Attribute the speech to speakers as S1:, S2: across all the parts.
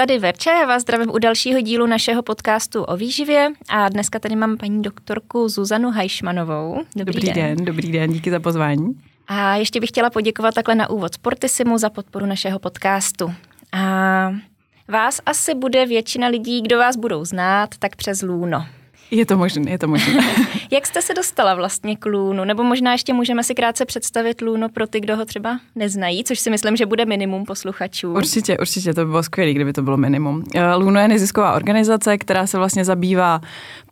S1: tady Verča, já vás zdravím u dalšího dílu našeho podcastu o výživě a dneska tady mám paní doktorku Zuzanu Hajšmanovou.
S2: Dobrý, dobrý den. den. Dobrý den, díky za pozvání.
S1: A ještě bych chtěla poděkovat takhle na úvod Sportisimu za podporu našeho podcastu. A vás asi bude většina lidí, kdo vás budou znát, tak přes Luno.
S2: Je to možné, je to možné.
S1: Jak jste se dostala vlastně k Lůnu? Nebo možná ještě můžeme si krátce představit Lůno pro ty, kdo ho třeba neznají, což si myslím, že bude minimum posluchačů.
S2: Určitě, určitě, to by bylo skvělé, kdyby to bylo minimum. Eh, Luno je nezisková organizace, která se vlastně zabývá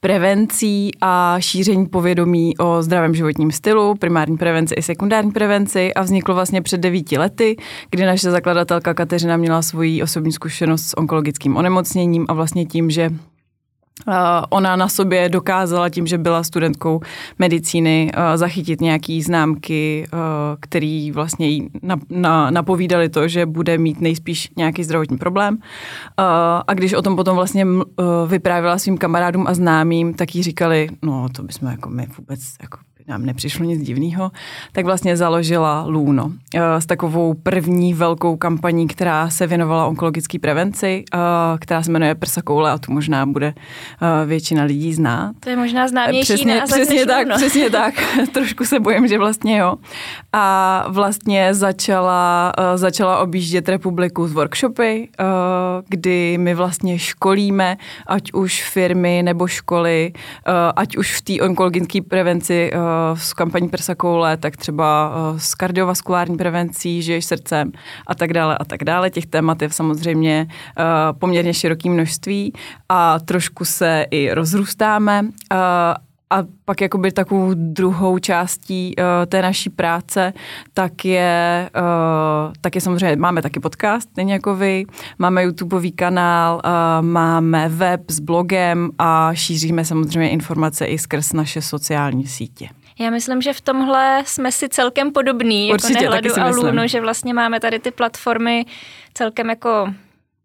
S2: prevencí a šíření povědomí o zdravém životním stylu, primární prevenci i sekundární prevenci a vzniklo vlastně před devíti lety, kdy naše zakladatelka Kateřina měla svoji osobní zkušenost s onkologickým onemocněním a vlastně tím, že Ona na sobě dokázala tím, že byla studentkou medicíny, zachytit nějaký známky, který vlastně jí napovídali to, že bude mít nejspíš nějaký zdravotní problém. A když o tom potom vlastně vyprávěla svým kamarádům a známým, tak jí říkali, no to bychom jako my vůbec jako nám nepřišlo nic divného, tak vlastně založila Luno eh, s takovou první velkou kampaní, která se věnovala onkologické prevenci, eh, která se jmenuje Prsa koule a tu možná bude eh, většina lidí znát.
S1: To je možná známější
S2: přesně,
S1: název
S2: přesně tak, přesně tak. Trošku se bojím, že vlastně jo. A vlastně začala, začala objíždět republiku z workshopy, kdy my vlastně školíme, ať už firmy nebo školy, ať už v té onkologické prevenci s kampaní prsa koule, tak třeba eh, s kardiovaskulární prevencí, žiješ srdcem a tak dále a tak dále. Těch témat je samozřejmě eh, poměrně široké množství a trošku se i rozrůstáme. Eh, a pak jakoby takovou druhou částí uh, té naší práce, tak je, uh, tak je samozřejmě, máme taky podcast, stejně jako vy, máme YouTubeový kanál, uh, máme web s blogem a šíříme samozřejmě informace i skrz naše sociální sítě.
S1: Já myslím, že v tomhle jsme si celkem podobní, jako Určitě, jako Nehladu a Luno, že vlastně máme tady ty platformy celkem jako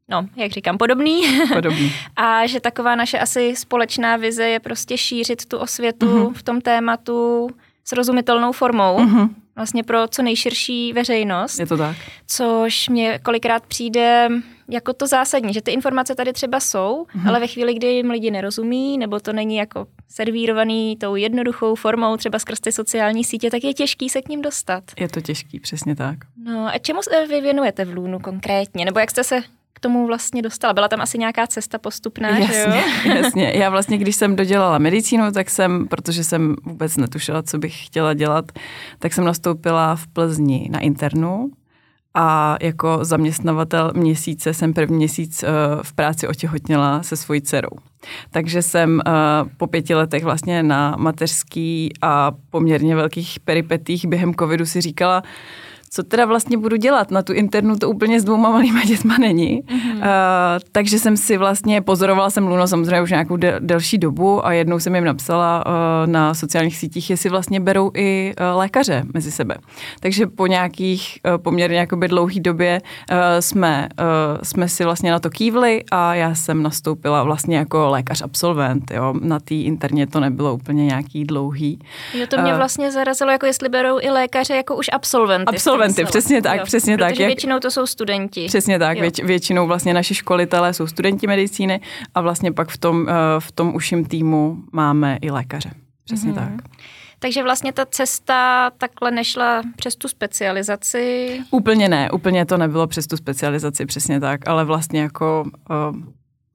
S1: no, jak říkám, podobný.
S2: Podobný.
S1: a že taková naše asi společná vize je prostě šířit tu osvětu uh-huh. v tom tématu srozumitelnou formou. Uh-huh. Vlastně pro co nejširší veřejnost.
S2: Je to tak.
S1: Což mě kolikrát přijde jako to zásadní, že ty informace tady třeba jsou, mm-hmm. ale ve chvíli, kdy jim lidi nerozumí, nebo to není jako servírovaný tou jednoduchou formou, třeba skrz ty sociální sítě, tak je těžký se k ním dostat.
S2: Je to těžký, přesně tak.
S1: No a čemu se vy věnujete v Lůnu konkrétně? Nebo jak jste se k tomu vlastně dostala? Byla tam asi nějaká cesta postupná,
S2: jasně,
S1: že jo?
S2: jasně. Já vlastně, když jsem dodělala medicínu, tak jsem, protože jsem vůbec netušila, co bych chtěla dělat, tak jsem nastoupila v Plzni na internu a jako zaměstnavatel měsíce jsem první měsíc uh, v práci otěhotněla se svojí dcerou. Takže jsem uh, po pěti letech vlastně na mateřský a poměrně velkých peripetích během covidu si říkala, co teda vlastně budu dělat. Na tu internu to úplně s dvouma malýma dětma není. Mm-hmm. Uh, takže jsem si vlastně, pozorovala jsem Luno samozřejmě už nějakou del, delší dobu a jednou jsem jim napsala uh, na sociálních sítích, jestli vlastně berou i uh, lékaře mezi sebe. Takže po nějakých uh, poměrně jakoby dlouhý době uh, jsme, uh, jsme si vlastně na to kývli a já jsem nastoupila vlastně jako lékař absolvent. Jo. Na té interně to nebylo úplně nějaký dlouhý.
S1: Jo, to mě vlastně zarazilo, jako jestli berou i lékaře jako už absolventy.
S2: Absolvent absolventy, přesně tak, jo, přesně tak.
S1: Jak, většinou to jsou studenti.
S2: Přesně tak, věč, většinou vlastně naši školitelé jsou studenti medicíny a vlastně pak v tom, eh, v tom uším týmu máme i lékaře. Přesně mm-hmm. tak.
S1: Takže vlastně ta cesta takhle nešla přes tu specializaci?
S2: Úplně ne, úplně to nebylo přes tu specializaci, přesně tak, ale vlastně jako uh,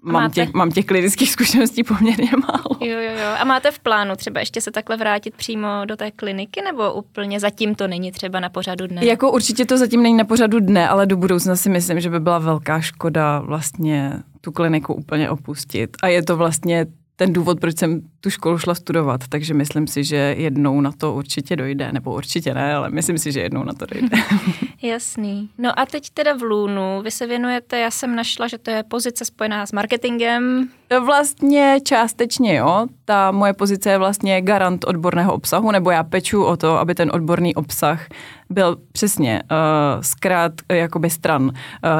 S2: mám, těch, mám těch klinických zkušeností poměrně málo.
S1: Jo, jo, jo. A máte v plánu třeba ještě se takhle vrátit přímo do té kliniky, nebo úplně zatím to není třeba na pořadu dne?
S2: Jako určitě to zatím není na pořadu dne, ale do budoucna si myslím, že by byla velká škoda vlastně tu kliniku úplně opustit. A je to vlastně ten důvod, proč jsem tu školu šla studovat, takže myslím si, že jednou na to určitě dojde, nebo určitě ne, ale myslím si, že jednou na to dojde.
S1: Jasný. No a teď teda v Lunu, vy se věnujete, já jsem našla, že to je pozice spojená s marketingem.
S2: Vlastně částečně, jo. Ta moje pozice je vlastně garant odborného obsahu, nebo já peču o to, aby ten odborný obsah byl přesně uh, zkrát uh, jakoby stran uh,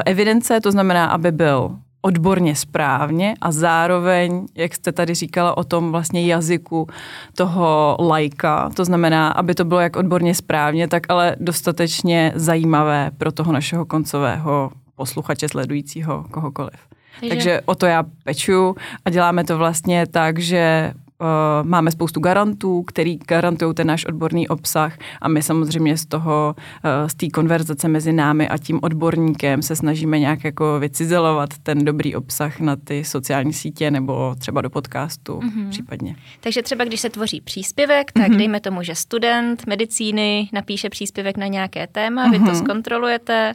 S2: evidence, to znamená, aby byl odborně správně a zároveň, jak jste tady říkala o tom vlastně jazyku toho lajka, to znamená, aby to bylo jak odborně správně, tak ale dostatečně zajímavé pro toho našeho koncového posluchače, sledujícího kohokoliv. Takže, Takže o to já peču a děláme to vlastně tak, že máme spoustu garantů, který garantují ten náš odborný obsah a my samozřejmě z toho, uh, z té konverzace mezi námi a tím odborníkem se snažíme nějak jako vycizelovat ten dobrý obsah na ty sociální sítě nebo třeba do podcastu mm-hmm. případně.
S1: Takže třeba když se tvoří příspěvek, tak mm-hmm. dejme tomu, že student medicíny napíše příspěvek na nějaké téma, mm-hmm. vy to mhm. zkontrolujete,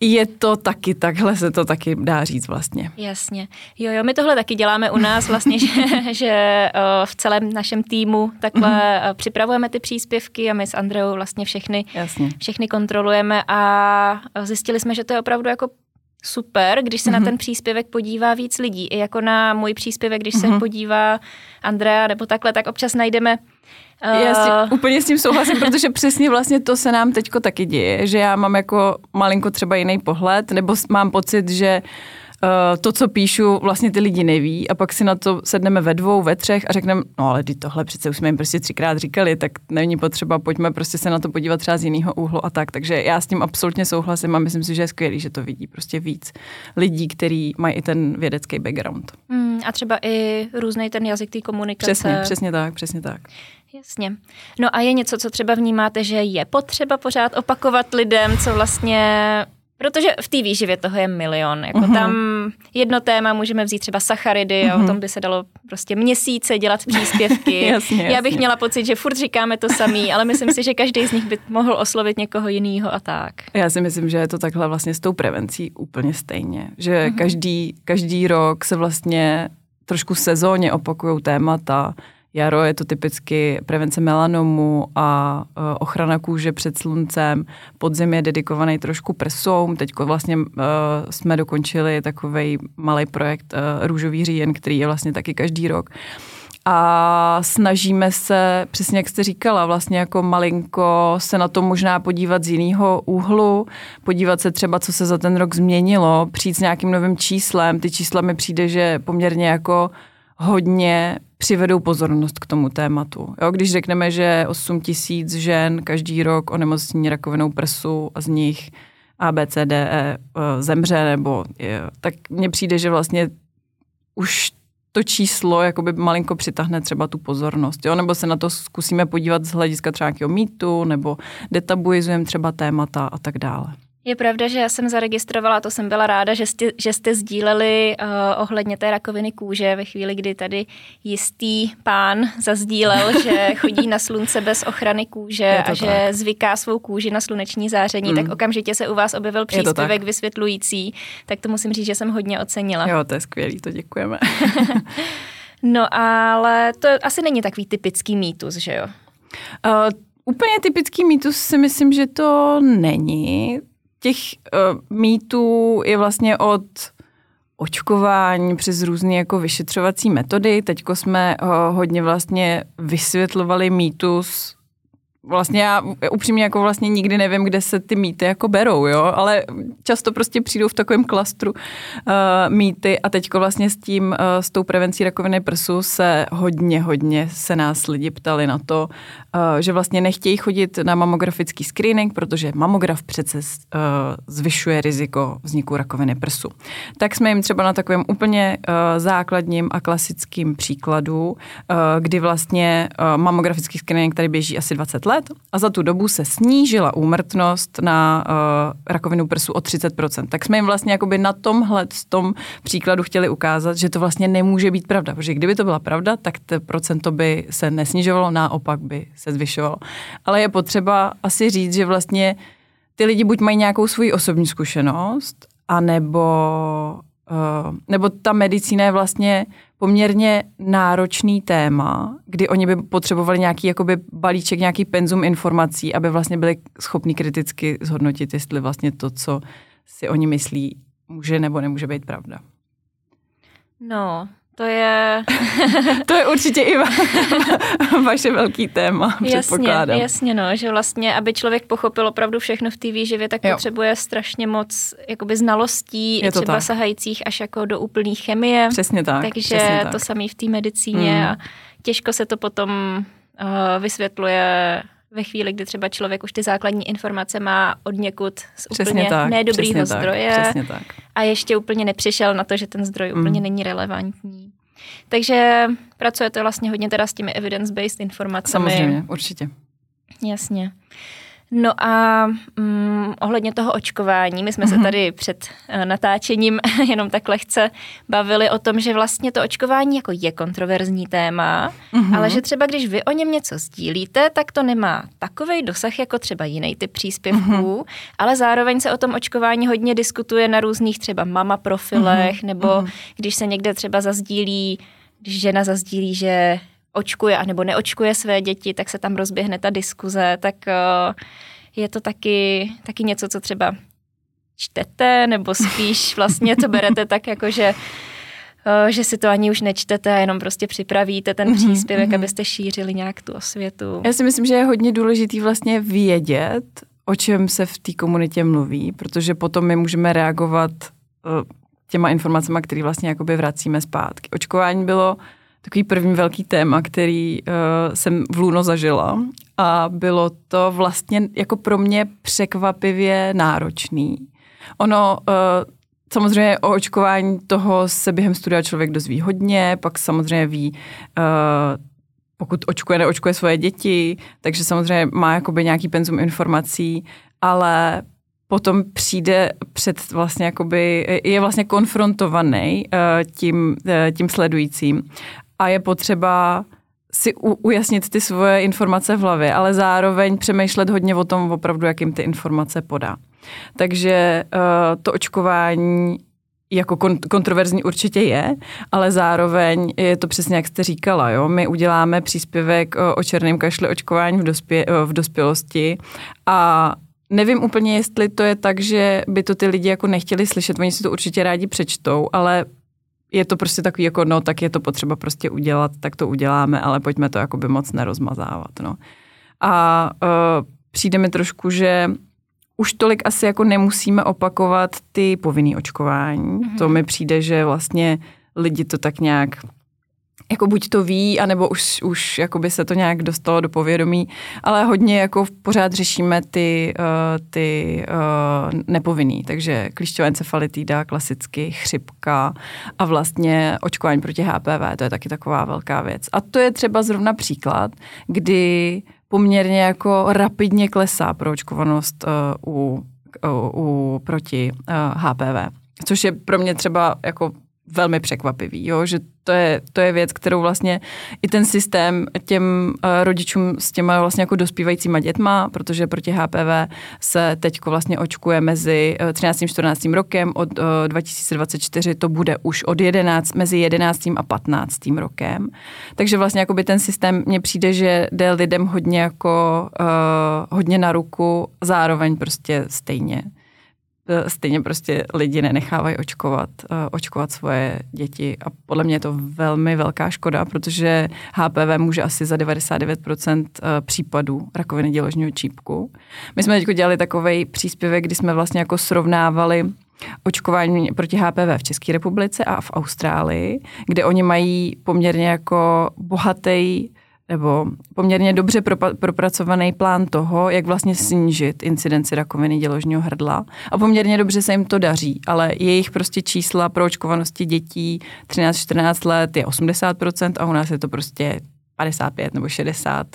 S2: je to taky, takhle se to taky dá říct vlastně.
S1: Jasně. Jo, jo, my tohle taky děláme u nás vlastně, že, že v celém našem týmu takhle mm-hmm. připravujeme ty příspěvky a my s Andreou vlastně všechny, Jasně. všechny kontrolujeme a zjistili jsme, že to je opravdu jako super, když se mm-hmm. na mhm. ten příspěvek podívá víc lidí. I jako na můj příspěvek, když mm-hmm. se mhm. podívá Andrea nebo takhle, tak občas najdeme
S2: já si uh... úplně s tím souhlasím, protože přesně vlastně to se nám teďko taky děje, že já mám jako malinko třeba jiný pohled, nebo mám pocit, že Uh, to, co píšu, vlastně ty lidi neví a pak si na to sedneme ve dvou, ve třech a řekneme, no ale ty tohle přece už jsme jim prostě třikrát říkali, tak není potřeba, pojďme prostě se na to podívat třeba z jiného úhlu a tak. Takže já s tím absolutně souhlasím a myslím si, že je skvělý, že to vidí prostě víc lidí, kteří mají i ten vědecký background.
S1: Mm, a třeba i různý ten jazyk té komunikace.
S2: Přesně, přesně tak, přesně tak.
S1: Jasně. No a je něco, co třeba vnímáte, že je potřeba pořád opakovat lidem, co vlastně Protože v té výživě toho je milion. Jako uh-huh. Tam jedno téma můžeme vzít třeba sacharidy uh-huh. a o tom by se dalo prostě měsíce dělat příspěvky. jasně, Já bych měla pocit, že furt říkáme to samý, ale myslím si, že každý z nich by mohl oslovit někoho jiného a tak.
S2: Já si myslím, že je to takhle vlastně s tou prevencí úplně stejně. Že uh-huh. každý, každý rok se vlastně trošku sezóně opakují témata, Jaro je to typicky prevence melanomu a uh, ochrana kůže před sluncem. Podzim je dedikovaný trošku prsům. Teď vlastně uh, jsme dokončili takový malý projekt uh, Růžový říjen, který je vlastně taky každý rok. A snažíme se, přesně jak jste říkala, vlastně jako malinko se na to možná podívat z jiného úhlu, podívat se třeba, co se za ten rok změnilo, přijít s nějakým novým číslem. Ty čísla mi přijde, že poměrně jako hodně přivedou pozornost k tomu tématu. Jo, když řekneme, že 8 tisíc žen každý rok onemocní rakovinou prsu a z nich ABCDE e, zemře, nebo je, tak mně přijde, že vlastně už to číslo jakoby malinko přitáhne třeba tu pozornost, jo? nebo se na to zkusíme podívat z hlediska třeba nějakého mýtu, nebo detabuizujeme třeba témata a tak dále.
S1: Je pravda, že já jsem zaregistrovala, to jsem byla ráda, že jste, že jste sdíleli uh, ohledně té rakoviny kůže ve chvíli, kdy tady jistý pán zazdílel, že chodí na slunce bez ochrany kůže a tak. že zvyká svou kůži na sluneční záření, mm. tak okamžitě se u vás objevil příspěvek vysvětlující, tak to musím říct, že jsem hodně ocenila.
S2: Jo, to je skvělý, to děkujeme.
S1: no ale to asi není takový typický mýtus, že jo?
S2: Uh, Úplně typický mýtus si myslím, že to není těch uh, mýtů je vlastně od očkování přes různé jako vyšetřovací metody. Teďko jsme uh, hodně vlastně vysvětlovali mýtus vlastně já upřímně jako vlastně nikdy nevím, kde se ty mýty jako berou, jo, ale často prostě přijdou v takovém klastru uh, mýty a teďko vlastně s tím, uh, s tou prevencí rakoviny prsu se hodně, hodně se nás lidi ptali na to, uh, že vlastně nechtějí chodit na mamografický screening, protože mamograf přece uh, zvyšuje riziko vzniku rakoviny prsu. Tak jsme jim třeba na takovém úplně uh, základním a klasickým příkladu, uh, kdy vlastně uh, mamografický screening tady běží asi 20 let, let a za tu dobu se snížila úmrtnost na uh, rakovinu prsu o 30%. Tak jsme jim vlastně jakoby na tomhle tom příkladu chtěli ukázat, že to vlastně nemůže být pravda, protože kdyby to byla pravda, tak to procento by se nesnižovalo, naopak by se zvyšovalo. Ale je potřeba asi říct, že vlastně ty lidi buď mají nějakou svoji osobní zkušenost, anebo, uh, nebo ta medicína je vlastně poměrně náročný téma, kdy oni by potřebovali nějaký jakoby balíček, nějaký penzum informací, aby vlastně byli schopni kriticky zhodnotit, jestli vlastně to, co si oni myslí, může nebo nemůže být pravda.
S1: No, to je...
S2: to je určitě i va- vaše velký téma,
S1: jasně, jasně, no, že vlastně, aby člověk pochopil opravdu všechno v té výživě, tak jo. potřebuje strašně moc jakoby znalostí, je třeba tak. sahajících až jako do úplné chemie.
S2: Přesně tak.
S1: Takže
S2: přesně
S1: to samé v té medicíně mm. a těžko se to potom uh, vysvětluje ve chvíli, kdy třeba člověk už ty základní informace má od někud z
S2: Přesně
S1: úplně
S2: tak,
S1: nedobrýho
S2: přesně
S1: zdroje
S2: Tak, přesně tak.
S1: a ještě úplně nepřišel na to, že ten zdroj mm. úplně není relevantní. Takže pracujete vlastně hodně teda s těmi evidence-based informacemi.
S2: Samozřejmě, určitě.
S1: Jasně. No a mm, ohledně toho očkování, my jsme mm-hmm. se tady před uh, natáčením jenom tak lehce bavili o tom, že vlastně to očkování jako je kontroverzní téma, mm-hmm. ale že třeba když vy o něm něco sdílíte, tak to nemá takový dosah jako třeba jiný typ příspěvků, mm-hmm. ale zároveň se o tom očkování hodně diskutuje na různých třeba mama profilech, mm-hmm. nebo mm-hmm. když se někde třeba zazdílí, když žena zazdílí, že očkuje a nebo neočkuje své děti, tak se tam rozběhne ta diskuze, tak uh, je to taky, taky něco, co třeba čtete, nebo spíš vlastně to berete tak, jako že uh, že si to ani už nečtete, jenom prostě připravíte ten mhm, příspěvek, mm-hmm. abyste šířili nějak tu osvětu.
S2: Já si myslím, že je hodně důležitý vlastně vědět, o čem se v té komunitě mluví, protože potom my můžeme reagovat uh, těma informacemi, které vlastně jakoby vracíme zpátky. Očkování bylo takový první velký téma, který uh, jsem v Luno zažila a bylo to vlastně jako pro mě překvapivě náročný. Ono uh, samozřejmě o očkování toho se během studia člověk dozví hodně, pak samozřejmě ví, uh, pokud očkuje, neočkuje svoje děti, takže samozřejmě má jakoby nějaký penzum informací, ale potom přijde před vlastně jakoby, je vlastně konfrontovaný tím, tím sledujícím a je potřeba si u, ujasnit ty svoje informace v hlavě, ale zároveň přemýšlet hodně o tom opravdu, jakým ty informace podá. Takže uh, to očkování jako kon- kontroverzní určitě je, ale zároveň je to přesně, jak jste říkala. Jo? My uděláme příspěvek o černém kašli očkování v, dospě- v dospělosti a Nevím úplně, jestli to je tak, že by to ty lidi jako nechtěli slyšet, oni si to určitě rádi přečtou, ale je to prostě takový jako, no, tak je to potřeba prostě udělat, tak to uděláme, ale pojďme to jako by moc nerozmazávat, no. A uh, přijde mi trošku, že už tolik asi jako nemusíme opakovat ty povinné očkování. Mm-hmm. To mi přijde, že vlastně lidi to tak nějak jako buď to ví, anebo už, už jakoby se to nějak dostalo do povědomí, ale hodně jako pořád řešíme ty, uh, ty uh, nepovinný, takže klíšťová encefalitída, klasicky chřipka a vlastně očkování proti HPV, to je taky taková velká věc. A to je třeba zrovna příklad, kdy poměrně jako rapidně klesá proočkovanost uh, u, u, u proti uh, HPV, což je pro mě třeba jako velmi překvapivý, jo? že to je, to je věc, kterou vlastně i ten systém těm uh, rodičům s těma vlastně jako dospívajícíma dětma, protože proti HPV se teď vlastně očkuje mezi 13. a 14. rokem, od uh, eh, 2024 to bude už od 11, mezi 11. a 15. rokem. Takže vlastně jako by ten systém mně přijde, že jde lidem hodně jako uh, hodně na ruku, zároveň prostě stejně stejně prostě lidi nenechávají očkovat, e, očkovat svoje děti a podle mě je to velmi velká škoda, protože HPV může asi za 99% e, případů rakoviny děložního čípku. My jsme teď dělali takový příspěvek, kdy jsme vlastně jako srovnávali očkování proti HPV v České republice a v Austrálii, kde oni mají poměrně jako bohatý nebo poměrně dobře propracovaný plán toho, jak vlastně snížit incidenci rakoviny děložního hrdla. A poměrně dobře se jim to daří, ale jejich prostě čísla pro očkovanosti dětí 13-14 let je 80% a u nás je to prostě 55 nebo 60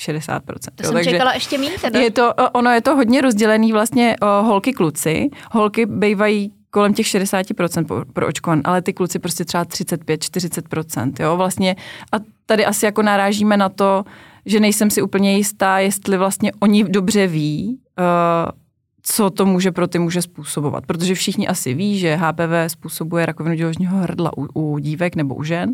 S2: 60%.
S1: To jo, jsem takže čekala ještě méně teda.
S2: Je to, ono je to hodně rozdělený vlastně o holky kluci. Holky bývají kolem těch 60% pro, pro očkovan, ale ty kluci prostě třeba 35-40%, jo, vlastně. A tady asi jako narážíme na to, že nejsem si úplně jistá, jestli vlastně oni dobře ví, uh, co to může pro ty muže způsobovat. Protože všichni asi ví, že HPV způsobuje rakovinu děložního hrdla u, u dívek nebo u žen,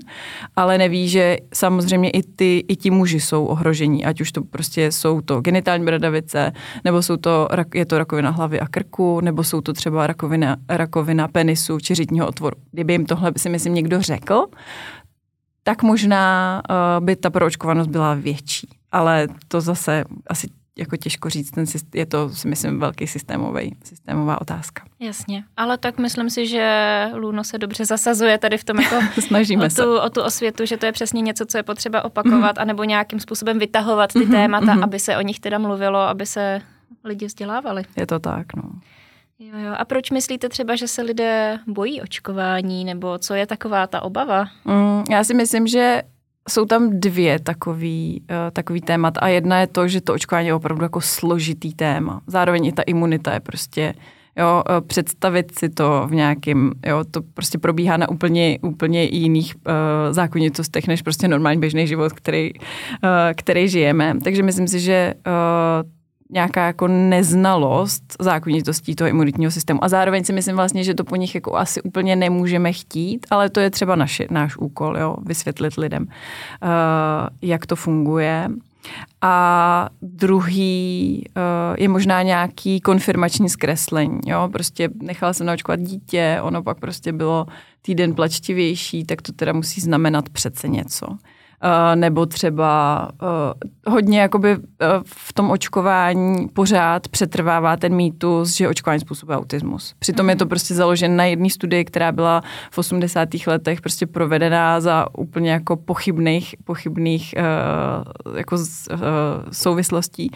S2: ale neví, že samozřejmě i, ty, i ti muži jsou ohrožení, ať už to prostě jsou to genitální bradavice, nebo jsou to, je to rakovina hlavy a krku, nebo jsou to třeba rakovina, rakovina penisu či řitního otvoru. Kdyby jim tohle si myslím někdo řekl, tak možná uh, by ta proočkovanost byla větší. Ale to zase asi jako těžko říct, ten, je to si myslím velký systémový, systémová otázka.
S1: Jasně, ale tak myslím si, že Luno se dobře zasazuje tady v tom jako
S2: Snažíme
S1: o, tu,
S2: se.
S1: o tu osvětu, že to je přesně něco, co je potřeba opakovat, mm. anebo nějakým způsobem vytahovat ty mm-hmm, témata, mm-hmm. aby se o nich teda mluvilo, aby se lidi vzdělávali.
S2: Je to tak, no.
S1: Jo, jo. A proč myslíte třeba, že se lidé bojí očkování, nebo co je taková ta obava?
S2: Mm, já si myslím, že jsou tam dvě takový, uh, takový témat a jedna je to, že to očkování je opravdu jako složitý téma. Zároveň i ta imunita je prostě, jo, uh, představit si to v nějakém, jo, to prostě probíhá na úplně, úplně jiných uh, zákonitostech, než prostě normální běžný život, který, uh, který žijeme. Takže myslím si, že uh, nějaká jako neznalost zákonitostí toho imunitního systému. A zároveň si myslím vlastně, že to po nich jako asi úplně nemůžeme chtít, ale to je třeba naši, náš úkol, jo, vysvětlit lidem, uh, jak to funguje. A druhý uh, je možná nějaký konfirmační zkreslení. Jo? Prostě nechala jsem naočkovat dítě, ono pak prostě bylo týden plačtivější, tak to teda musí znamenat přece něco. Eh, nebo třeba uh, hodně jakoby uh, v tom očkování pořád přetrvává ten mýtus, že očkování způsobuje autismus. Přitom je to mhm. prostě založen na jedné studii, která byla v 80. letech prostě provedená za úplně jako pochybných, pochybných uh, jako z, uh, souvislostí.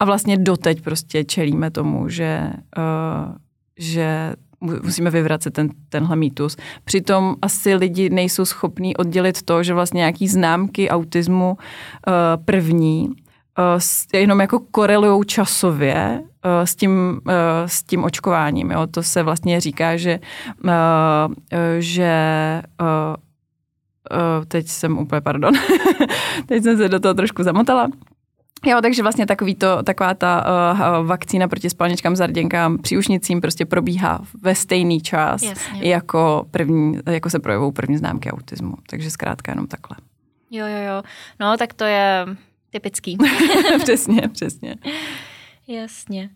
S2: A vlastně doteď prostě čelíme tomu, že, uh, že musíme vyvracet ten, tenhle mýtus. Přitom asi lidi nejsou schopní oddělit to, že vlastně nějaký známky autismu uh, první uh, jenom jako korelují časově uh, s tím, uh, s tím očkováním. Jo? To se vlastně říká, že, uh, že uh, uh, teď jsem úplně, pardon, teď jsem se do toho trošku zamotala. Jo, takže vlastně takový to, taková ta uh, vakcína proti spalničkám, zarděnkám, příušnicím prostě probíhá ve stejný čas, Jasně. jako, první, jako se projevují první známky autismu. Takže zkrátka jenom takhle.
S1: Jo, jo, jo. No, tak to je typický.
S2: přesně, přesně.
S1: Jasně.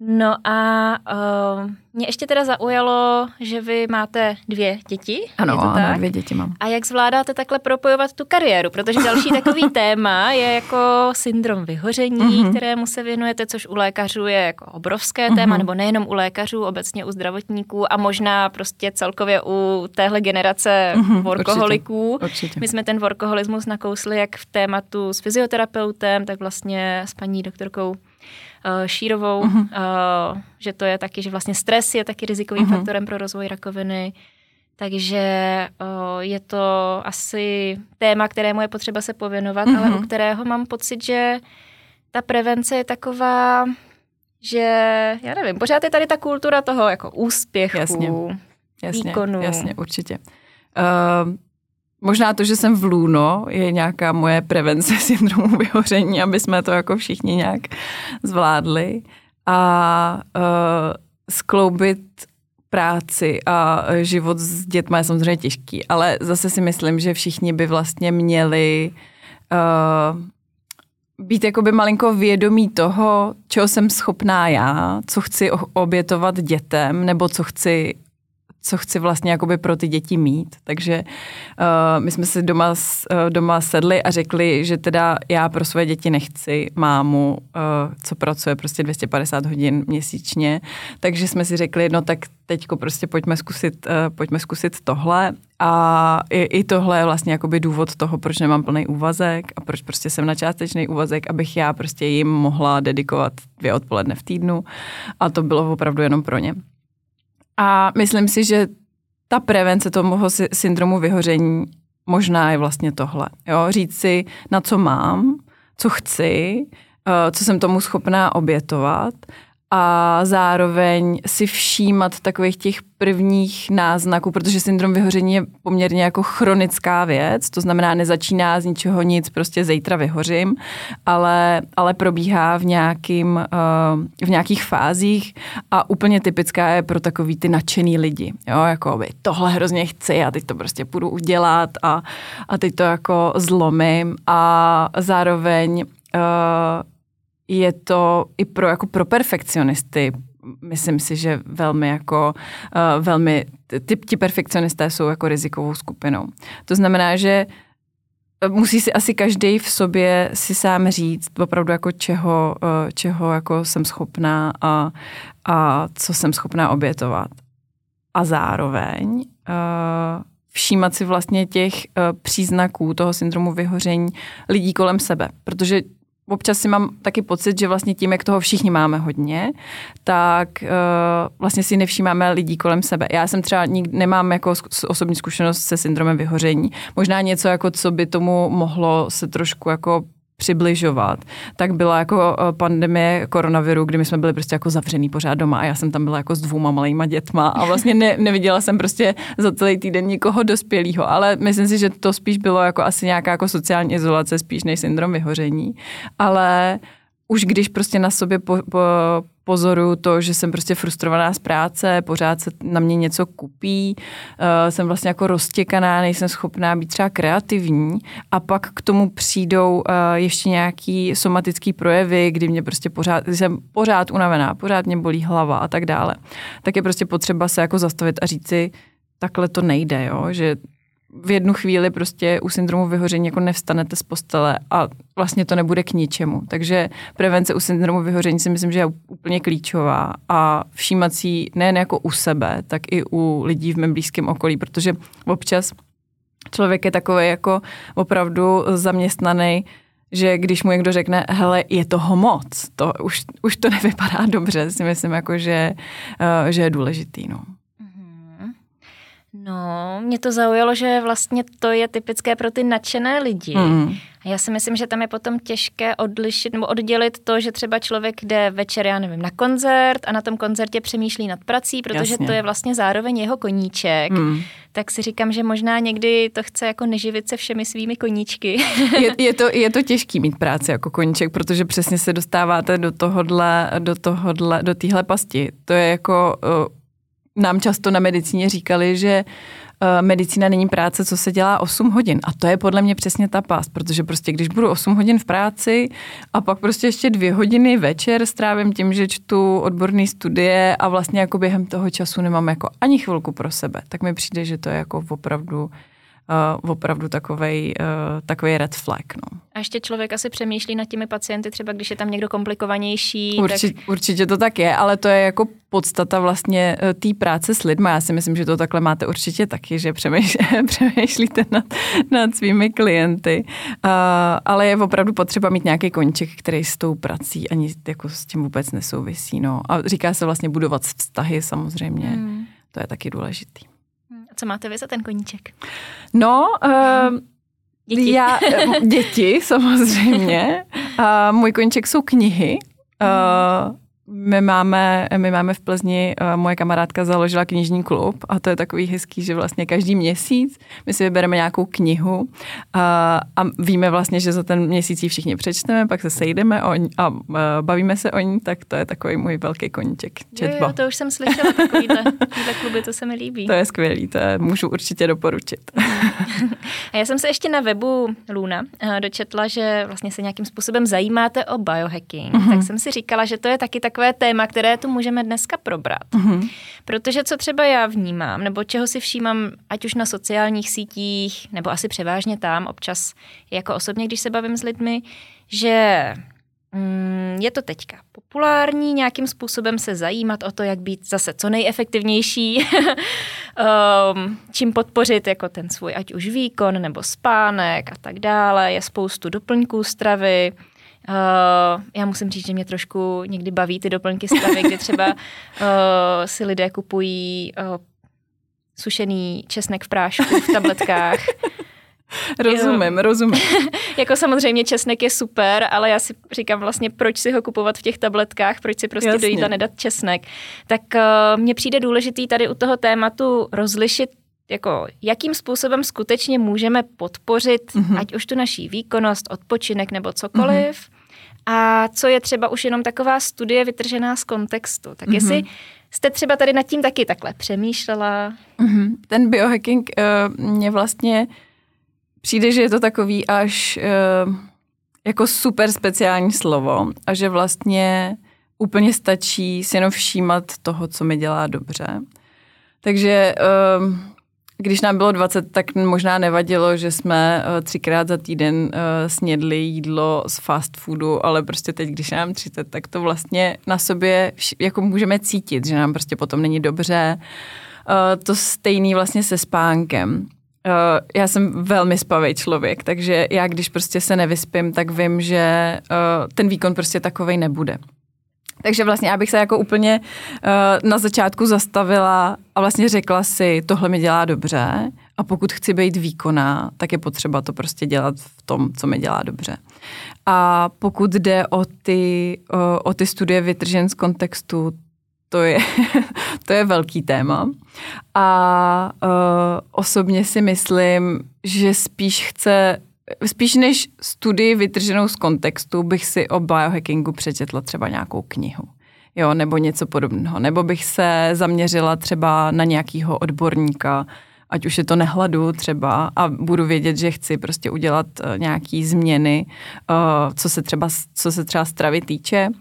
S1: No a uh, mě ještě teda zaujalo, že vy máte dvě děti.
S2: Ano,
S1: je to
S2: ano
S1: tak?
S2: dvě děti mám.
S1: A jak zvládáte takhle propojovat tu kariéru? Protože další takový téma je jako syndrom vyhoření, mm-hmm. kterému se věnujete, což u lékařů je jako obrovské mm-hmm. téma, nebo nejenom u lékařů, obecně u zdravotníků a možná prostě celkově u téhle generace mm-hmm, workoholiků.
S2: Určitě, určitě.
S1: My jsme ten workoholismus nakousli jak v tématu s fyzioterapeutem, tak vlastně s paní doktorkou Šírovou, uh-huh. uh, že to je taky, že vlastně stres je taky rizikovým uh-huh. faktorem pro rozvoj rakoviny. Takže uh, je to asi téma, kterému je potřeba se pověnovat, uh-huh. ale u kterého mám pocit, že ta prevence je taková, že, já nevím, pořád je tady ta kultura toho jako úspěchu,
S2: jasně, jasně,
S1: výkonu.
S2: Jasně, určitě. Uh, Možná to, že jsem v Luno, je nějaká moje prevence syndromu vyhoření, aby jsme to jako všichni nějak zvládli. A uh, skloubit práci a život s dětmi je samozřejmě těžký, ale zase si myslím, že všichni by vlastně měli uh, být jakoby malinko vědomí toho, čeho jsem schopná já, co chci obětovat dětem, nebo co chci co chci vlastně jakoby pro ty děti mít. Takže uh, my jsme si doma, uh, doma sedli a řekli, že teda já pro své děti nechci mámu, uh, co pracuje prostě 250 hodin měsíčně. Takže jsme si řekli, no tak teďko prostě pojďme zkusit, uh, pojďme zkusit tohle. A i, i tohle je vlastně jakoby důvod toho, proč nemám plný úvazek a proč prostě jsem na částečný úvazek, abych já prostě jim mohla dedikovat dvě odpoledne v týdnu. A to bylo opravdu jenom pro ně. A myslím si, že ta prevence toho syndromu vyhoření možná je vlastně tohle. Jo? Říct si, na co mám, co chci, eh, co jsem tomu schopná obětovat a zároveň si všímat takových těch prvních náznaků, protože syndrom vyhoření je poměrně jako chronická věc, to znamená nezačíná z ničeho nic, prostě zítra vyhořím, ale, ale probíhá v, nějakým, uh, v nějakých fázích a úplně typická je pro takový ty nadšený lidi, jo, jako by tohle hrozně chci a teď to prostě půjdu udělat a, a teď to jako zlomím. A zároveň uh, je to i pro, jako pro perfekcionisty, myslím si, že velmi jako, uh, velmi, ty, ti perfekcionisté jsou jako rizikovou skupinou. To znamená, že musí si asi každý v sobě si sám říct opravdu jako čeho, eh, čeho jako jsem schopná a, a co jsem schopná obětovat. A zároveň uh, všímat si vlastně těch uh, příznaků toho syndromu vyhoření lidí kolem sebe, protože občas si mám taky pocit, že vlastně tím, jak toho všichni máme hodně, tak uh, vlastně si nevšímáme lidí kolem sebe. Já jsem třeba nikdy nemám jako osobní zkušenost se syndromem vyhoření. Možná něco, jako co by tomu mohlo se trošku jako přibližovat, tak byla jako eh, pandemie koronaviru, kdy my jsme byli prostě jako zavřený pořád doma a já jsem tam byla jako s dvouma malýma dětma a vlastně ne, neviděla jsem prostě za celý týden nikoho dospělého, ale myslím si, že to spíš bylo jako asi nějaká jako sociální izolace, spíš než syndrom vyhoření, ale už když prostě na sobě po, po, pozoruju to, že jsem prostě frustrovaná z práce, pořád se na mě něco kupí, uh, jsem vlastně jako roztěkaná, nejsem schopná být třeba kreativní a pak k tomu přijdou uh, ještě nějaký somatický projevy, kdy mě prostě pořád, jsem pořád unavená, pořád mě bolí hlava a tak dále. Tak je prostě potřeba se jako zastavit a říct si, takhle to nejde, jo? že v jednu chvíli prostě u syndromu vyhoření jako nevstanete z postele a vlastně to nebude k ničemu. Takže prevence u syndromu vyhoření si myslím, že je úplně klíčová a všímat si nejen jako u sebe, tak i u lidí v mém blízkém okolí, protože občas člověk je takový jako opravdu zaměstnaný, že když mu někdo řekne, hele, je toho moc, to už, už to nevypadá dobře, si myslím, jako, že, uh, že je důležitý. No.
S1: No, mě to zaujalo, že vlastně to je typické pro ty nadšené lidi. Mm. A já si myslím, že tam je potom těžké odlišit nebo oddělit to, že třeba člověk jde večer, já nevím, na koncert a na tom koncertě přemýšlí nad prací, protože Jasně. to je vlastně zároveň jeho koníček. Mm. Tak si říkám, že možná někdy to chce jako neživit se všemi svými koníčky.
S2: je, je, to, je to těžký mít práci jako koníček, protože přesně se dostáváte do tohohle, do tohohle, do téhle pasti. To je jako uh, nám často na medicíně říkali, že eh, medicína není práce, co se dělá 8 hodin. A to je podle mě přesně ta past, protože prostě když budu 8 hodin v práci a pak prostě ještě dvě hodiny večer strávím tím, že čtu odborné studie a vlastně jako během toho času nemám jako ani chvilku pro sebe, tak mi přijde, že to je jako opravdu uh, opravdu takovej, uh, takovej red flag. No.
S1: A ještě člověk asi přemýšlí nad těmi pacienty, třeba když je tam někdo komplikovanější.
S2: Určitě, tak... určitě to tak je, ale to je jako podstata vlastně uh, té práce s lidmi. Já si myslím, že to takhle máte určitě taky, že přemýšlíte nad, nad svými klienty. Uh, ale je opravdu potřeba mít nějaký konček, který s tou prací ani jako s tím vůbec nesouvisí. No. A říká se vlastně budovat vztahy samozřejmě. Hmm. To je taky důležitý.
S1: Co máte vy za ten koníček?
S2: No, uh, děti. Já, děti samozřejmě. Uh, můj koníček jsou knihy. Uh, my máme, my máme v Plzni, uh, moje kamarádka založila knižní klub a to je takový hezký, že vlastně každý měsíc my si vybereme nějakou knihu uh, a víme vlastně, že za ten měsíc ji všichni přečteme, pak se sejdeme o ní a uh, bavíme se o ní, tak to je takový můj velký koníček.
S1: Četba. Jo, jo, to už jsem slyšela, takovýhle, takovýhle kluby, to se mi líbí.
S2: To je skvělý, to je, můžu určitě doporučit.
S1: a já jsem se ještě na webu Luna dočetla, že vlastně se nějakým způsobem zajímáte o biohacking, mm-hmm. tak jsem si říkala, že to je taky tak takové téma, které tu můžeme dneska probrat. Mm-hmm. Protože co třeba já vnímám, nebo čeho si všímám, ať už na sociálních sítích, nebo asi převážně tam, občas jako osobně, když se bavím s lidmi, že mm, je to teďka populární nějakým způsobem se zajímat o to, jak být zase co nejefektivnější, um, čím podpořit jako ten svůj, ať už výkon nebo spánek a tak dále. Je spoustu doplňků stravy, Uh, já musím říct, že mě trošku někdy baví ty doplňky stravy, kdy třeba uh, si lidé kupují uh, sušený česnek v prášku v tabletkách.
S2: rozumím, rozumím.
S1: jako samozřejmě česnek je super, ale já si říkám vlastně, proč si ho kupovat v těch tabletkách, proč si prostě Jasně. do jídla nedat česnek. Tak uh, mně přijde důležitý tady u toho tématu rozlišit jako jakým způsobem skutečně můžeme podpořit, mm-hmm. ať už tu naší výkonnost, odpočinek nebo cokoliv, mm-hmm a co je třeba už jenom taková studie vytržená z kontextu. Tak mm-hmm. jestli jste třeba tady nad tím taky takhle přemýšlela?
S2: Mm-hmm. Ten biohacking uh, mě vlastně přijde, že je to takový až uh, jako super speciální slovo a že vlastně úplně stačí si jenom všímat toho, co mi dělá dobře. Takže uh, když nám bylo 20, tak možná nevadilo, že jsme uh, třikrát za týden uh, snědli jídlo z fast foodu, ale prostě teď, když nám 30, tak to vlastně na sobě jako můžeme cítit, že nám prostě potom není dobře. Uh, to stejný vlastně se spánkem. Já jsem velmi spavý člověk, takže já když prostě se nevyspím, tak vím, že ten výkon prostě takovej nebude. Takže vlastně já bych se jako úplně uh, na začátku zastavila a vlastně řekla si, tohle mi dělá dobře a pokud chci být výkonná, tak je potřeba to prostě dělat v tom, co mi dělá dobře. A pokud jde o ty, uh, o ty studie vytržen z kontextu, to je, to je velký téma. A uh, osobně si myslím, že spíš chce spíš než studii vytrženou z kontextu bych si o biohackingu přečetla třeba nějakou knihu. Jo, nebo něco podobného. Nebo bych se zaměřila třeba na nějakého odborníka, ať už je to nehladu třeba a budu vědět, že chci prostě udělat uh, nějaký změny, uh, co se třeba, co se třeba stravy týče, uh,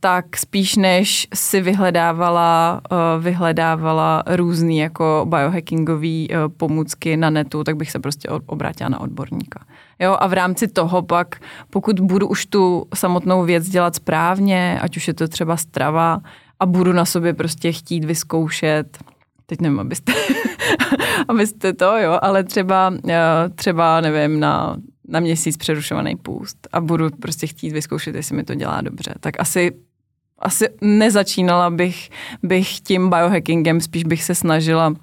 S2: tak spíš než si vyhledávala, vyhledávala různý jako biohackingové pomůcky na netu, tak bych se prostě obrátila na odborníka. Jo, a v rámci toho pak, pokud budu už tu samotnou věc dělat správně, ať už je to třeba strava, a budu na sobě prostě chtít vyzkoušet teď nevím, abyste, abyste to, jo, ale třeba, eh, třeba nevím, na, na měsíc přerušovaný půst a budu prostě chtít vyzkoušet, jestli mi to dělá dobře, tak asi asi nezačínala bych, bych tím biohackingem, spíš bych se snažila,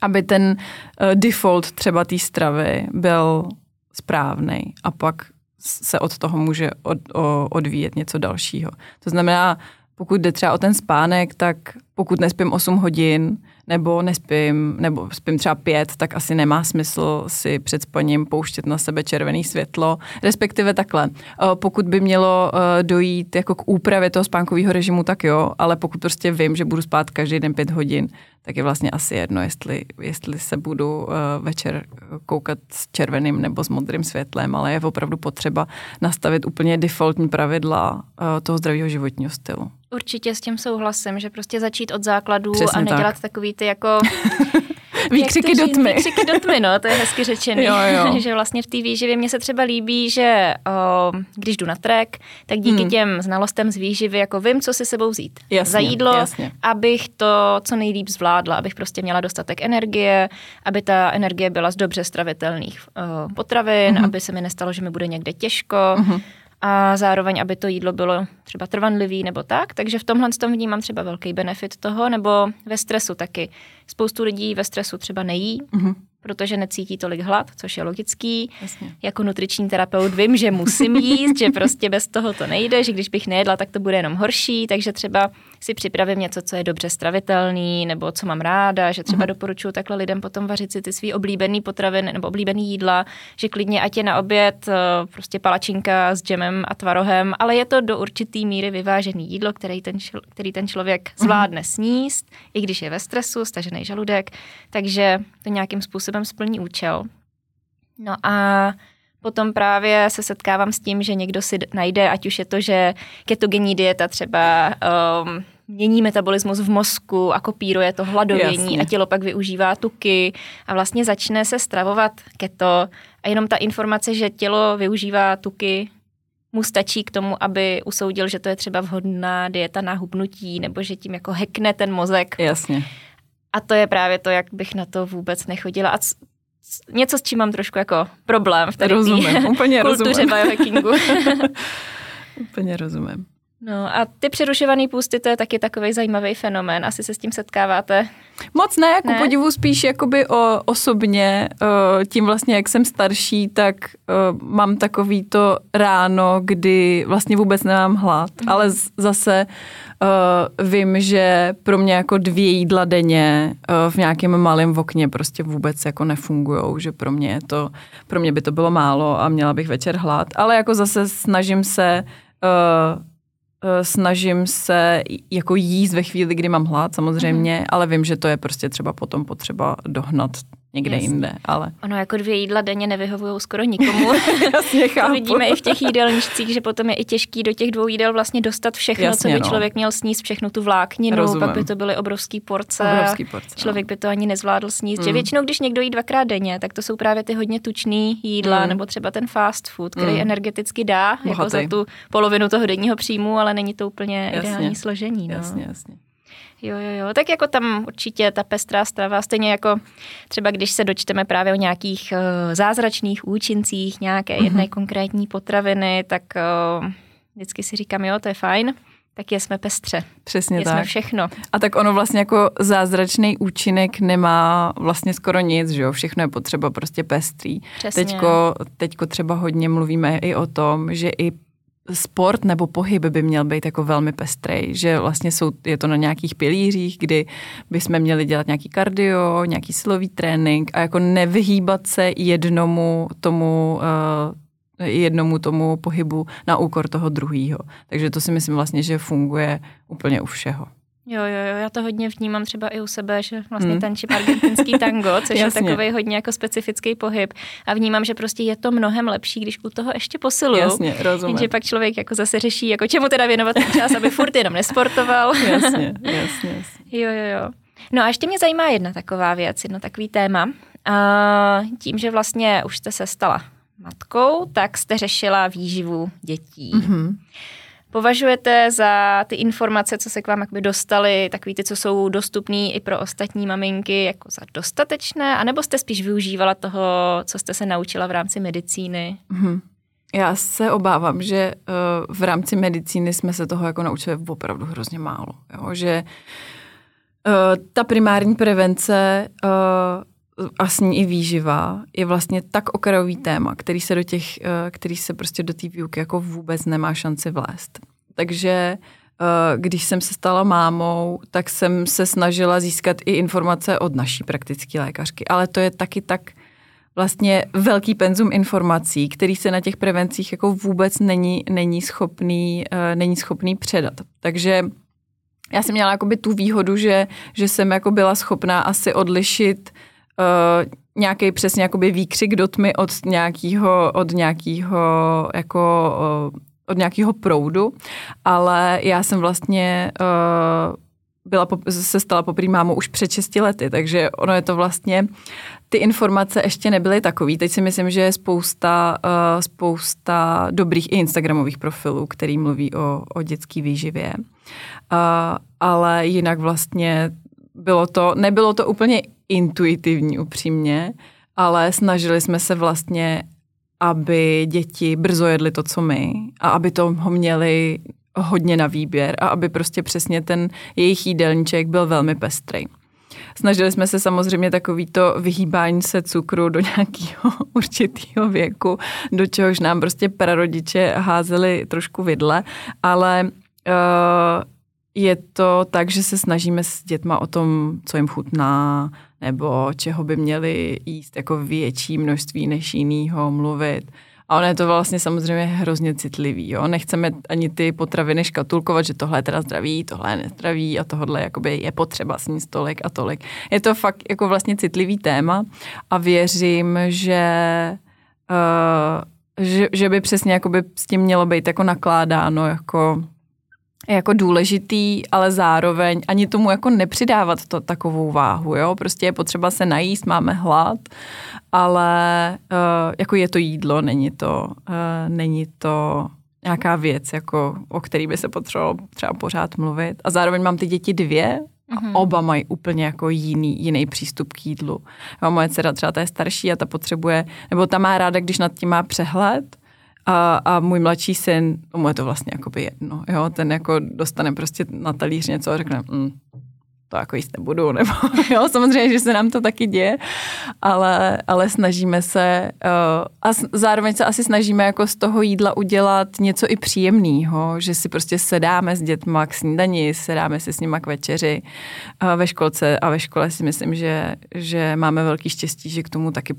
S2: aby ten uh, default třeba té stravy byl správný a pak se od toho může od, o, odvíjet něco dalšího. To znamená, pokud jde třeba o ten spánek, tak pokud nespím 8 hodin, nebo nespím, nebo spím třeba pět, tak asi nemá smysl si před spaním pouštět na sebe červené světlo. Respektive takhle, eh, pokud by mělo eh, dojít jako k úpravě toho spánkového režimu, tak jo, ale pokud prostě vím, že budu spát každý den pět hodin, tak je vlastně asi jedno, jestli, jestli se budu uh, večer koukat s červeným nebo s modrým světlem, ale je opravdu potřeba nastavit úplně defaultní pravidla uh, toho zdravého životního stylu.
S1: Určitě s tím souhlasím, že prostě začít od základů Přesně a nedělat tak. takový ty jako
S2: Výkřiky do tmy.
S1: Výkřiky do tmy, no, to je hezky řečený.
S2: jo, jo.
S1: že vlastně v té výživě mně se třeba líbí, že o, když jdu na trek, tak díky hmm. těm znalostem z výživy jako vím, co si sebou vzít
S2: jasně,
S1: za jídlo,
S2: jasně.
S1: abych to co nejlíp zvládla, abych prostě měla dostatek energie, aby ta energie byla z dobře stravitelných o, potravin, hmm. aby se mi nestalo, že mi bude někde těžko. Hmm a zároveň, aby to jídlo bylo třeba trvanlivý nebo tak. Takže v tomhle tom vnímám třeba velký benefit toho, nebo ve stresu taky. Spoustu lidí ve stresu třeba nejí, mm-hmm protože necítí tolik hlad, což je logický.
S2: Jasně.
S1: Jako nutriční terapeut vím, že musím jíst, že prostě bez toho to nejde, že když bych nejedla, tak to bude jenom horší, takže třeba si připravím něco, co je dobře stravitelný, nebo co mám ráda, že třeba uh-huh. doporučuji takhle lidem potom vařit si ty svý oblíbený potraviny nebo oblíbený jídla, že klidně ať je na oběd eh, prostě palačinka s džemem a tvarohem, ale je to do určitý míry vyvážený jídlo, který ten, čl- který ten člověk mhm. zvládne uh-huh. sníst, i když je ve stresu, stažený žaludek, takže to nějakým způsobem splní účel. No a potom právě se setkávám s tím, že někdo si najde, ať už je to, že ketogenní dieta třeba um, mění metabolismus v mozku a kopíruje to hladovění Jasně. a tělo pak využívá tuky a vlastně začne se stravovat keto a jenom ta informace, že tělo využívá tuky, mu stačí k tomu, aby usoudil, že to je třeba vhodná dieta na hubnutí nebo že tím jako hekne ten mozek.
S2: Jasně.
S1: A to je právě to, jak bych na to vůbec nechodila. A něco, s čím mám trošku jako problém v té
S2: rozumím, úplně
S1: kultuře
S2: rozumím.
S1: biohackingu.
S2: úplně rozumím.
S1: No a ty přerušované půsty, to je taky takový zajímavý fenomén. Asi se s tím setkáváte.
S2: Moc ne, jako ne? podivu spíš jakoby o, osobně, tím vlastně, jak jsem starší, tak mám takový to ráno, kdy vlastně vůbec nemám hlad, mm. ale zase vím, že pro mě jako dvě jídla denně v nějakém malém okně prostě vůbec jako nefungujou, že pro mě to, pro mě by to bylo málo a měla bych večer hlad, ale jako zase snažím se uh, snažím se jako jíst ve chvíli, kdy mám hlad samozřejmě, mm. ale vím, že to je prostě třeba potom potřeba dohnat někde Jasně. jinde, ale...
S1: Ono jako dvě jídla denně nevyhovují skoro nikomu.
S2: Jasně, chápu.
S1: To vidíme i v těch jídelníčcích, že potom je i těžký do těch dvou jídel vlastně dostat všechno, Jasně, co by no. člověk měl sníst, všechno tu vlákninu, Rozumím. pak by to byly obrovský porce.
S2: Obrovský porce no.
S1: člověk by to ani nezvládl sníst. Mm. Že většinou, když někdo jí dvakrát denně, tak to jsou právě ty hodně tučný jídla, mm. nebo třeba ten fast food, který mm. energeticky dá Bohatý. jako za tu polovinu toho denního příjmu, ale není to úplně jasně. ideální složení. No.
S2: Jasně, jasně.
S1: Jo, jo, jo. Tak jako tam určitě ta pestrá strava, stejně jako třeba když se dočteme právě o nějakých uh, zázračných účincích nějaké mm-hmm. jedné konkrétní potraviny, tak uh, vždycky si říkám, jo, to je fajn, tak je jsme pestře.
S2: Přesně
S1: jsme
S2: tak.
S1: všechno.
S2: A tak ono vlastně jako zázračný účinek nemá vlastně skoro nic, že jo? Všechno je potřeba prostě pestrý.
S1: Přesně.
S2: Teďko, teďko třeba hodně mluvíme i o tom, že i sport nebo pohyb by měl být jako velmi pestrý, že vlastně jsou, je to na nějakých pilířích, kdy bychom měli dělat nějaký kardio, nějaký silový trénink a jako nevyhýbat se jednomu tomu uh, jednomu tomu pohybu na úkor toho druhého. Takže to si myslím vlastně, že funguje úplně u všeho.
S1: Jo, jo, jo, já to hodně vnímám třeba i u sebe, že vlastně hmm. tančím argentinský tango, což je takový hodně jako specifický pohyb a vnímám, že prostě je to mnohem lepší, když u toho ještě posiluju.
S2: Jasně, rozumím.
S1: Jenže pak člověk jako zase řeší, jako čemu teda věnovat ten čas, aby furt jenom nesportoval.
S2: jasně, jasně, jasně.
S1: Jo, jo, jo. No a ještě mě zajímá jedna taková věc, jedno takový téma. A tím, že vlastně už jste se stala matkou, tak jste řešila výživu dětí. Mm-hmm. Považujete za ty informace, co se k vám jakoby dostaly, takový ty, co jsou dostupné i pro ostatní maminky, jako za dostatečné, anebo jste spíš využívala toho, co jste se naučila v rámci medicíny?
S2: Mm-hmm. Já se obávám, že uh, v rámci medicíny jsme se toho jako naučili opravdu hrozně málo. Jo? Že uh, ta primární prevence uh, a s ní i výživa je vlastně tak okrajový téma, který se do těch, který se prostě do té výuky jako vůbec nemá šanci vlézt. Takže když jsem se stala mámou, tak jsem se snažila získat i informace od naší praktické lékařky. Ale to je taky tak vlastně velký penzum informací, který se na těch prevencích jako vůbec není, není, schopný, uh, není schopný předat. Takže já jsem měla jakoby tu výhodu, že, že jsem jako byla schopná asi odlišit uh, nějaký přesně jakoby výkřik do tmy od nějakého, od nějakého jako uh, od nějakého proudu, ale já jsem vlastně uh, byla, se stala poprý mámou už před 6 lety, takže ono je to vlastně, ty informace ještě nebyly takový. Teď si myslím, že je spousta, uh, spousta dobrých i Instagramových profilů, který mluví o, o dětské výživě. Uh, ale jinak vlastně bylo to, nebylo to úplně intuitivní upřímně, ale snažili jsme se vlastně, aby děti brzo jedly to, co my a aby to ho měli hodně na výběr a aby prostě přesně ten jejich jídelníček byl velmi pestrý. Snažili jsme se samozřejmě takovýto vyhýbání se cukru do nějakého určitého věku, do čehož nám prostě prarodiče házeli trošku vidle, ale uh, je to tak, že se snažíme s dětma o tom, co jim chutná, nebo čeho by měli jíst jako větší množství než jinýho, mluvit. A ono je to vlastně samozřejmě hrozně citlivý. Jo? Nechceme ani ty potraviny škatulkovat, že tohle je teda zdraví, tohle je nezdraví a tohle jakoby je potřeba sníst tolik a tolik. Je to fakt jako vlastně citlivý téma a věřím, že uh, že, že by přesně jakoby s tím mělo být jako nakládáno jako jako důležitý, ale zároveň ani tomu jako nepřidávat to takovou váhu, jo, prostě je potřeba se najíst, máme hlad, ale uh, jako je to jídlo, není to, uh, není to nějaká věc, jako, o který by se potřebovalo třeba pořád mluvit. A zároveň mám ty děti dvě, a mm-hmm. oba mají úplně jako jiný, jiný přístup k jídlu. Jo, moje dcera třeba ta je starší a ta potřebuje, nebo ta má ráda, když nad tím má přehled, a, a můj mladší syn, tomu je to vlastně jakoby jedno, jo, ten jako dostane prostě na talíř něco a řekne, mm, to jako jíst nebudu, nebo jo, samozřejmě, že se nám to taky děje, ale, ale snažíme se uh, a zároveň se asi snažíme jako z toho jídla udělat něco i příjemného, že si prostě sedáme s dětma k snídani, sedáme si s nima k večeři uh, ve školce a ve škole si myslím, že, že máme velký štěstí, že k tomu taky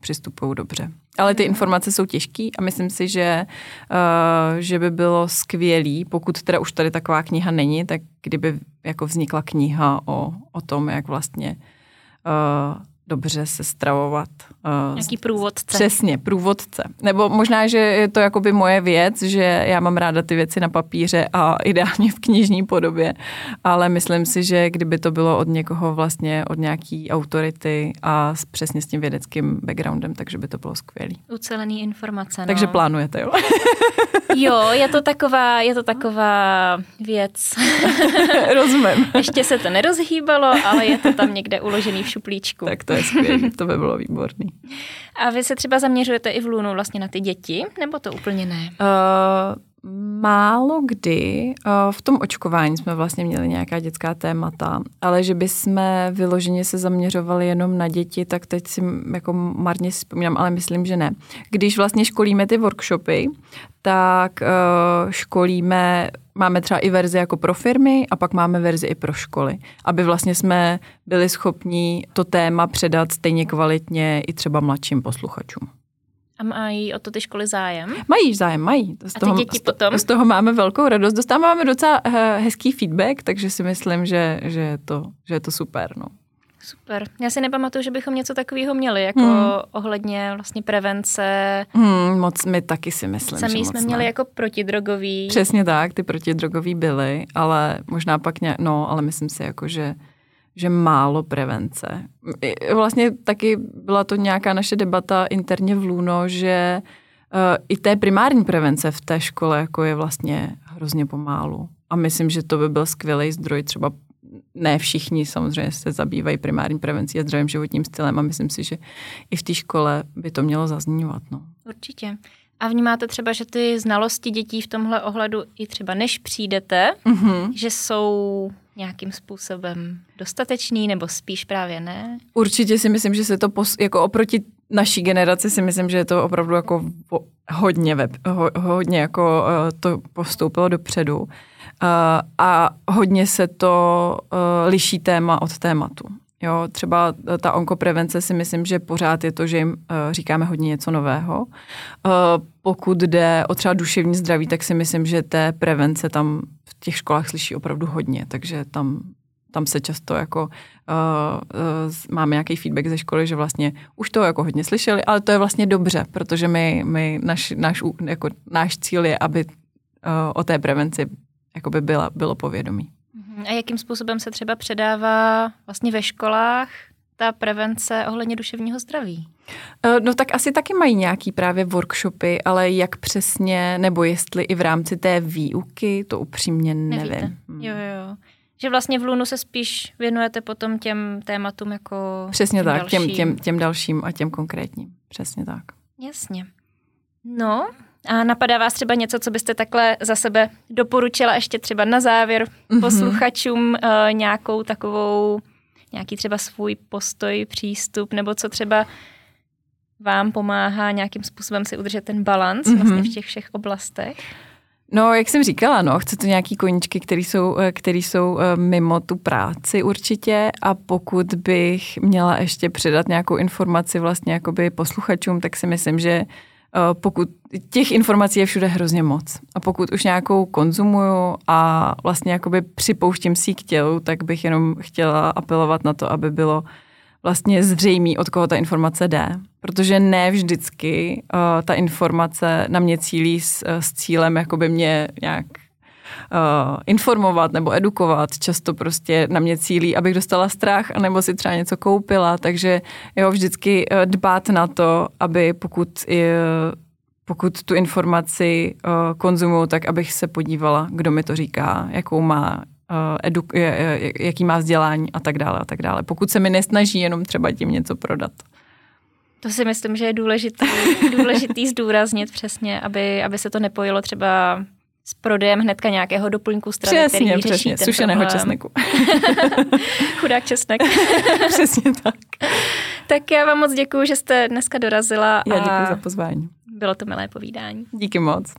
S2: přistupují dobře. Ale ty informace jsou těžké a myslím si, že, uh, že by bylo skvělý, pokud teda už tady taková kniha není, tak kdyby jako vznikla kniha o, o tom, jak vlastně uh, dobře se stravovat.
S1: Uh, Nějaký průvodce.
S2: Přesně, průvodce. Nebo možná, že je to jakoby moje věc, že já mám ráda ty věci na papíře a ideálně v knižní podobě, ale myslím si, že kdyby to bylo od někoho vlastně, od nějaký autority a s, přesně s tím vědeckým backgroundem, takže by to bylo skvělý.
S1: Ucelený informace, no.
S2: Takže plánujete, jo?
S1: jo, je to taková, je to taková věc.
S2: Rozumím.
S1: Ještě se to nerozhýbalo, ale je to tam někde uložený v šuplíčku.
S2: Tak to je skvělé, to by bylo výborný.
S1: A vy se třeba zaměřujete i v Lunu vlastně na ty děti, nebo to úplně ne?
S2: Uh, málo kdy. V tom očkování jsme vlastně měli nějaká dětská témata, ale že by jsme vyloženě se zaměřovali jenom na děti, tak teď si jako marně vzpomínám, ale myslím, že ne. Když vlastně školíme ty workshopy, tak uh, školíme máme třeba i verzi jako pro firmy a pak máme verzi i pro školy, aby vlastně jsme byli schopni to téma předat stejně kvalitně i třeba mladším posluchačům.
S1: A mají o to ty školy zájem?
S2: Mají zájem, mají.
S1: Z toho, a ty děti
S2: z
S1: potom?
S2: Z toho máme velkou radost. Dostáváme docela eh, hezký feedback, takže si myslím, že, že, je, to, že je to super. No.
S1: Super. Já si nepamatuju, že bychom něco takového měli, jako hmm. ohledně vlastně prevence.
S2: Hmm, moc my taky si myslím,
S1: Sami
S2: že
S1: jsme měli
S2: ne.
S1: jako protidrogový.
S2: Přesně tak, ty protidrogový byly, ale možná pak ně, no, ale myslím si jako, že že málo prevence. Vlastně taky byla to nějaká naše debata interně v Luno, že uh, i té primární prevence v té škole jako je vlastně hrozně pomálu. A myslím, že to by byl skvělý zdroj třeba ne všichni samozřejmě se zabývají primární prevencí a zdravým životním stylem a myslím si, že i v té škole by to mělo zaznívat. No.
S1: Určitě. A vnímáte třeba, že ty znalosti dětí v tomhle ohledu i třeba než přijdete, mm-hmm. že jsou nějakým způsobem dostatečný nebo spíš právě ne?
S2: Určitě si myslím, že se to pos, jako oproti naší generaci si myslím, že je to opravdu jako hodně, web, ho, hodně jako uh, to postoupilo dopředu uh, a hodně se to uh, liší téma od tématu. Jo, třeba ta onkoprevence si myslím, že pořád je to, že jim uh, říkáme hodně něco nového. Uh, pokud jde o třeba duševní zdraví, tak si myslím, že té prevence tam v těch školách slyší opravdu hodně, takže tam, tam se často jako uh, uh, máme nějaký feedback ze školy, že vlastně už to jako hodně slyšeli, ale to je vlastně dobře, protože my, my naš, náš, jako, náš cíl je, aby uh, o té prevenci by byla, bylo povědomí.
S1: A jakým způsobem se třeba předává vlastně ve školách ta prevence ohledně duševního zdraví?
S2: Eh, no tak asi taky mají nějaký právě workshopy, ale jak přesně, nebo jestli i v rámci té výuky, to upřímně nevím. Nevíte.
S1: Hmm. Jo, jo. Že vlastně v Lunu se spíš věnujete potom těm tématům jako
S2: Přesně
S1: těm
S2: tak,
S1: dalším.
S2: těm, těm, těm dalším a těm konkrétním. Přesně tak.
S1: Jasně. No, a napadá vás třeba něco, co byste takhle za sebe doporučila ještě třeba na závěr mm-hmm. posluchačům uh, nějakou takovou, nějaký třeba svůj postoj, přístup, nebo co třeba vám pomáhá nějakým způsobem si udržet ten balans mm-hmm. vlastně v těch všech oblastech?
S2: No, jak jsem říkala, no, chce to nějaký koníčky, které jsou, eh, který jsou eh, mimo tu práci určitě a pokud bych měla ještě předat nějakou informaci vlastně jakoby posluchačům, tak si myslím, že Eh, pokud těch informací je všude hrozně moc. A pokud už nějakou konzumuju a vlastně jakoby připouštím si k tělu, tak bych jenom chtěla apelovat na to, aby bylo vlastně zřejmý, od koho ta informace jde. Protože ne vždycky uh, ta informace na mě cílí s, s cílem jakoby mě nějak uh, informovat nebo edukovat. Často prostě na mě cílí, abych dostala strach, anebo si třeba něco koupila, takže jo, vždycky uh, dbát na to, aby pokud uh, pokud tu informaci uh, konzumuju, tak abych se podívala, kdo mi to říká, jakou má eduk, jaký má vzdělání a tak dále a tak dále. Pokud se mi nesnaží jenom třeba tím něco prodat.
S1: To si myslím, že je důležitý, důležitý zdůraznit přesně, aby, aby se to nepojilo třeba s prodejem hnedka nějakého doplňku stravy,
S2: přesně, který přesně, řeší sušeného problém. česneku.
S1: Chudák česnek.
S2: přesně tak.
S1: tak já vám moc děkuji, že jste dneska dorazila.
S2: Já děkuji za pozvání.
S1: Bylo to milé povídání.
S2: Díky moc.